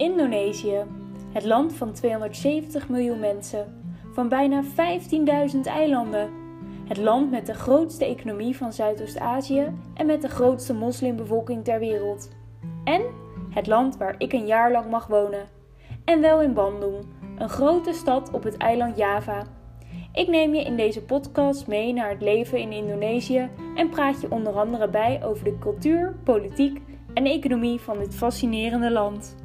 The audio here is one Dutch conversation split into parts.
Indonesië, het land van 270 miljoen mensen, van bijna 15.000 eilanden. Het land met de grootste economie van Zuidoost-Azië en met de grootste moslimbevolking ter wereld. En het land waar ik een jaar lang mag wonen. En wel in Bandung, een grote stad op het eiland Java. Ik neem je in deze podcast mee naar het leven in Indonesië en praat je onder andere bij over de cultuur, politiek en economie van dit fascinerende land.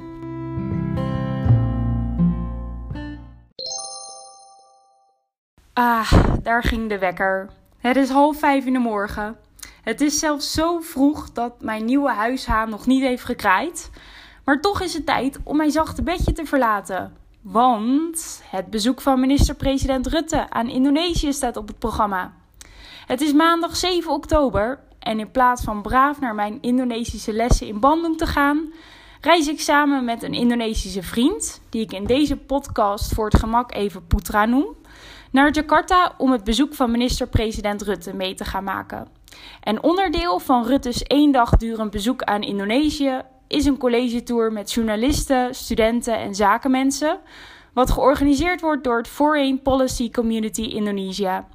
Ah, daar ging de wekker. Het is half vijf in de morgen. Het is zelfs zo vroeg dat mijn nieuwe huishaan nog niet heeft gekraaid. Maar toch is het tijd om mijn zachte bedje te verlaten. Want het bezoek van minister-president Rutte aan Indonesië staat op het programma. Het is maandag 7 oktober en in plaats van braaf naar mijn Indonesische lessen in Bandung te gaan, reis ik samen met een Indonesische vriend, die ik in deze podcast voor het gemak even Putra noem, naar Jakarta om het bezoek van minister-president Rutte mee te gaan maken. En onderdeel van Rutte's één dag durend bezoek aan Indonesië is een collegetour met journalisten, studenten en zakenmensen, wat georganiseerd wordt door het Foreign Policy Community Indonesia.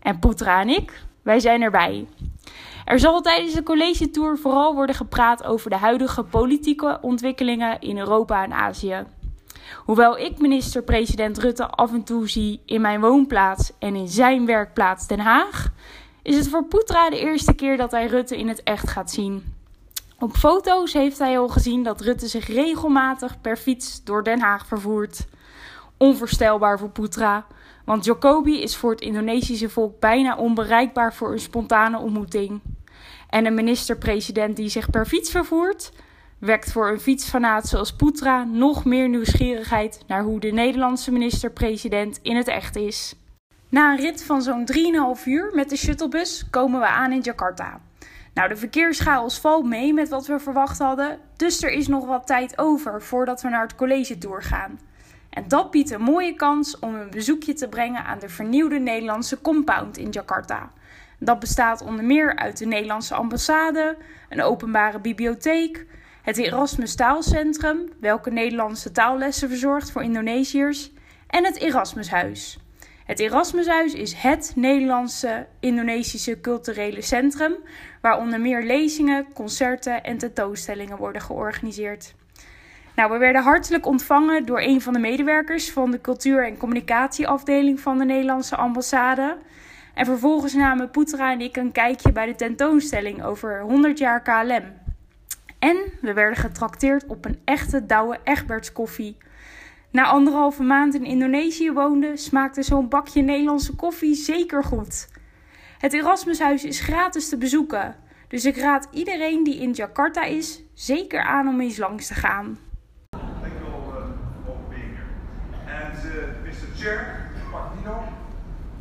En Putra en ik, wij zijn erbij. Er zal tijdens de collegetour vooral worden gepraat over de huidige politieke ontwikkelingen in Europa en Azië. Hoewel ik minister-president Rutte af en toe zie in mijn woonplaats en in zijn werkplaats Den Haag, is het voor Poetra de eerste keer dat hij Rutte in het echt gaat zien. Op foto's heeft hij al gezien dat Rutte zich regelmatig per fiets door Den Haag vervoert. Onvoorstelbaar voor Poetra, want Jokowi is voor het Indonesische volk bijna onbereikbaar voor een spontane ontmoeting. En een minister-president die zich per fiets vervoert, wekt voor een fietsfanaat zoals Poetra nog meer nieuwsgierigheid naar hoe de Nederlandse minister-president in het echt is. Na een rit van zo'n 3,5 uur met de shuttlebus komen we aan in Jakarta. Nou, de verkeerschaos valt mee met wat we verwacht hadden, dus er is nog wat tijd over voordat we naar het college tour gaan. En dat biedt een mooie kans om een bezoekje te brengen aan de vernieuwde Nederlandse compound in Jakarta. Dat bestaat onder meer uit de Nederlandse ambassade, een openbare bibliotheek, het Erasmus Taalcentrum, welke Nederlandse taallessen verzorgt voor Indonesiërs, en het Erasmushuis. Het Erasmushuis is het Nederlandse Indonesische culturele centrum, waar onder meer lezingen, concerten en tentoonstellingen worden georganiseerd. Nou, we werden hartelijk ontvangen door een van de medewerkers van de cultuur- en communicatieafdeling van de Nederlandse ambassade. En vervolgens namen Poetra en ik een kijkje bij de tentoonstelling over 100 jaar KLM. En we werden getrakteerd op een echte Douwe Egberts koffie. Na anderhalve maand in Indonesië woonde, smaakte zo'n bakje Nederlandse koffie zeker goed. Het Erasmushuis is gratis te bezoeken, dus ik raad iedereen die in Jakarta is zeker aan om eens langs te gaan. You all uh, Mr. Chair,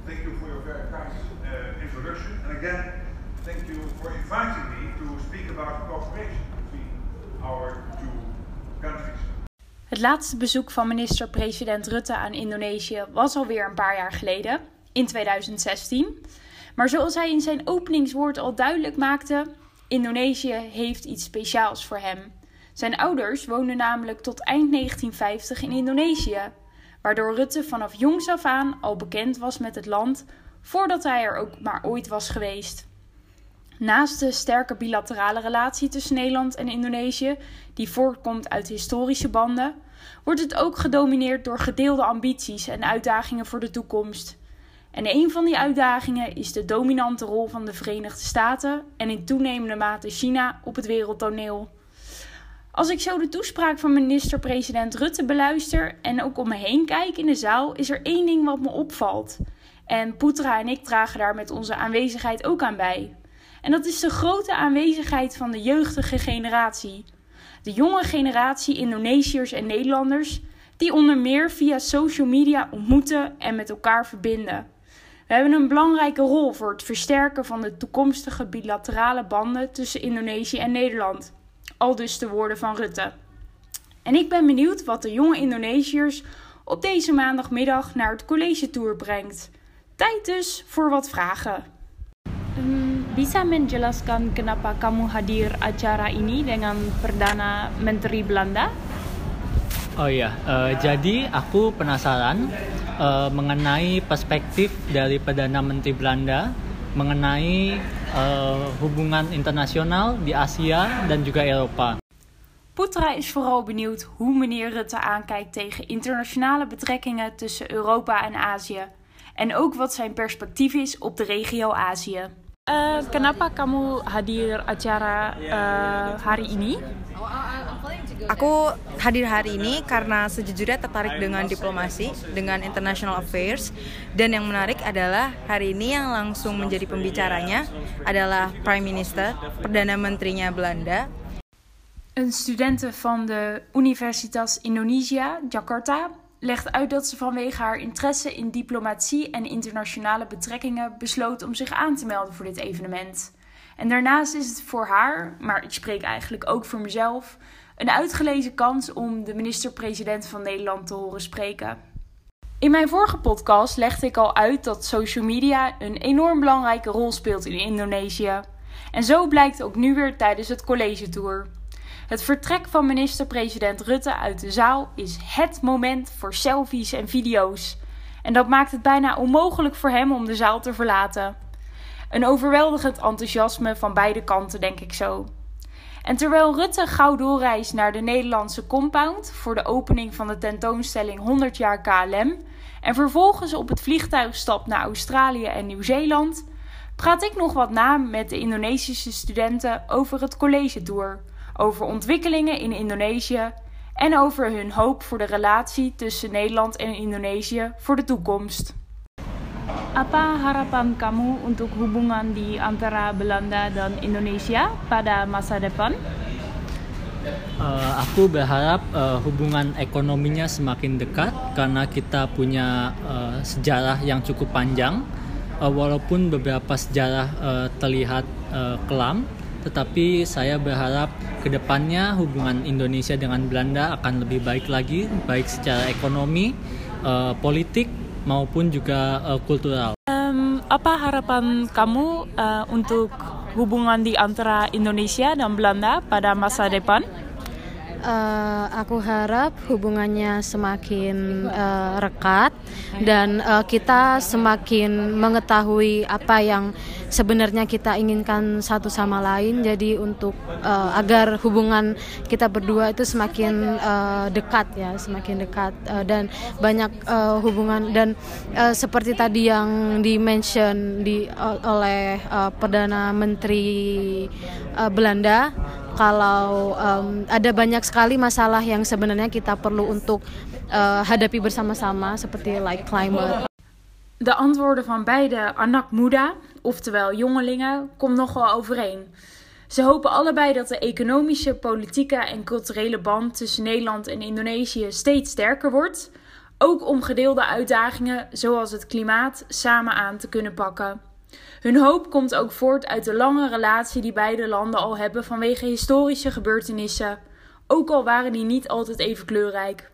thank you for your very kind uh, introduction. And again, thank you for inviting me to speak about cooperation Het laatste bezoek van minister-president Rutte aan Indonesië was alweer een paar jaar geleden, in 2016. Maar zoals hij in zijn openingswoord al duidelijk maakte, Indonesië heeft iets speciaals voor hem. Zijn ouders woonden namelijk tot eind 1950 in Indonesië, waardoor Rutte vanaf jongs af aan al bekend was met het land voordat hij er ook maar ooit was geweest. Naast de sterke bilaterale relatie tussen Nederland en Indonesië, die voortkomt uit historische banden, wordt het ook gedomineerd door gedeelde ambities en uitdagingen voor de toekomst. En een van die uitdagingen is de dominante rol van de Verenigde Staten en in toenemende mate China op het wereldtoneel. Als ik zo de toespraak van minister-president Rutte beluister en ook om me heen kijk in de zaal, is er één ding wat me opvalt. En Poetra en ik dragen daar met onze aanwezigheid ook aan bij. En dat is de grote aanwezigheid van de jeugdige generatie. De jonge generatie Indonesiërs en Nederlanders, die onder meer via social media ontmoeten en met elkaar verbinden. We hebben een belangrijke rol voor het versterken van de toekomstige bilaterale banden tussen Indonesië en Nederland. Al dus de woorden van Rutte. En ik ben benieuwd wat de jonge Indonesiërs op deze maandagmiddag naar het college tour brengt. Tijd dus voor wat vragen. Um, bisa menjelaskan kenapa kamu hadir acara ini dengan Perdana Menteri Belanda? Oh iya, uh, jadi aku penasaran uh, mengenai perspektif dari Perdana Menteri Belanda mengenai uh, hubungan internasional di Asia dan juga Eropa. Poetra is vooral benieuwd hoe meneer Rutte aankijkt tegen internationale betrekkingen tussen Europa en Azië. En ook wat zijn perspectief is op de regio Azië. Uh, kenapa kamu hadir acara uh, hari ini? Aku hadir hari ini karena sejujurnya tertarik dengan diplomasi, dengan international affairs, dan yang menarik adalah hari ini yang langsung menjadi pembicaranya adalah Prime Minister, Perdana Menterinya Belanda. Een studente van de Universitas Indonesia, Jakarta, legt uit dat ze vanwege haar interesse in diplomatie en internationale betrekkingen besloot om zich aan te melden voor dit evenement. En daarnaast is het voor haar, maar ik spreek eigenlijk ook voor mezelf, een uitgelezen kans om de minister-president van Nederland te horen spreken. In mijn vorige podcast legde ik al uit dat social media een enorm belangrijke rol speelt in Indonesië. En zo blijkt ook nu weer tijdens het college tour. Het vertrek van minister-president Rutte uit de zaal is het moment voor selfies en video's. En dat maakt het bijna onmogelijk voor hem om de zaal te verlaten. Een overweldigend enthousiasme van beide kanten, denk ik zo. En terwijl Rutte gauw doorreist naar de Nederlandse compound voor de opening van de tentoonstelling 100 jaar KLM en vervolgens op het vliegtuig stapt naar Australië en Nieuw-Zeeland, praat ik nog wat na met de Indonesische studenten over het college tour over ontwikkelingen in Indonesië en over hun hoop voor de relatie tussen Nederland en Indonesië voor de toekomst. Apa harapan kamu untuk hubungan di antara Belanda dan Indonesia pada masa depan? Uh, aku berharap uh, hubungan ekonominya semakin dekat karena kita punya uh, sejarah yang cukup panjang. Uh, walaupun beberapa sejarah uh, terlihat uh, kelam, tetapi saya berharap ke depannya hubungan Indonesia dengan Belanda akan lebih baik lagi, baik secara ekonomi, uh, politik maupun juga uh, kultural. Um, apa harapan kamu uh, untuk hubungan di antara Indonesia dan Belanda pada masa depan? Uh, aku harap hubungannya semakin uh, rekat dan uh, kita semakin mengetahui apa yang sebenarnya kita inginkan satu sama lain. Jadi untuk uh, agar hubungan kita berdua itu semakin uh, dekat ya semakin dekat. Uh, dan banyak uh, hubungan dan uh, seperti tadi yang di mention di oleh uh, perdana menteri uh, Belanda kalau um, ada banyak sekali masalah yang sebenarnya kita perlu untuk uh, hadapi bersama-sama seperti like climate. De antwoorden van beide anak muda, oftewel jongelingen, komt nogal overeen. Ze hopen allebei dat de economische, politieke en culturele band tussen Nederland en Indonesië steeds sterker wordt, ook om gedeelde uitdagingen zoals het klimaat samen aan te kunnen pakken. Hun hoop komt ook voort uit de lange relatie die beide landen al hebben vanwege historische gebeurtenissen, ook al waren die niet altijd even kleurrijk.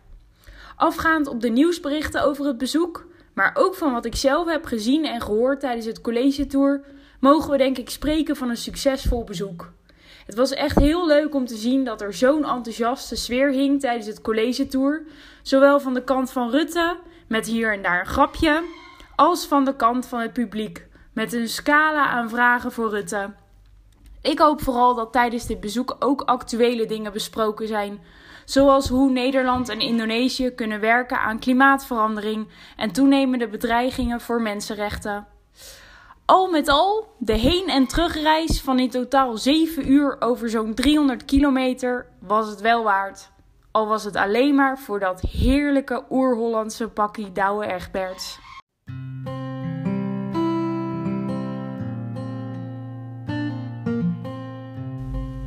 Afgaand op de nieuwsberichten over het bezoek, maar ook van wat ik zelf heb gezien en gehoord tijdens het college tour, mogen we denk ik spreken van een succesvol bezoek. Het was echt heel leuk om te zien dat er zo'n enthousiaste sfeer hing tijdens het college tour, zowel van de kant van Rutte met hier en daar een grapje, als van de kant van het publiek met een scala aan vragen voor Rutte. Ik hoop vooral dat tijdens dit bezoek ook actuele dingen besproken zijn, zoals hoe Nederland en Indonesië kunnen werken aan klimaatverandering en toenemende bedreigingen voor mensenrechten. Al met al, de heen- en terugreis van in totaal 7 uur over zo'n 300 kilometer was het wel waard. Al was het alleen maar voor dat heerlijke oer-Hollandse pakkie Douwe Egberts.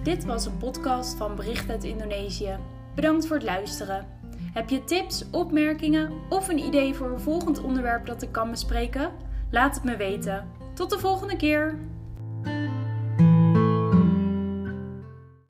Dit was een podcast van Bericht uit Indonesië. Bedankt voor het luisteren. Heb je tips, opmerkingen of een idee voor een volgend onderwerp dat ik kan bespreken? Laat het me weten. Tot de volgende keer!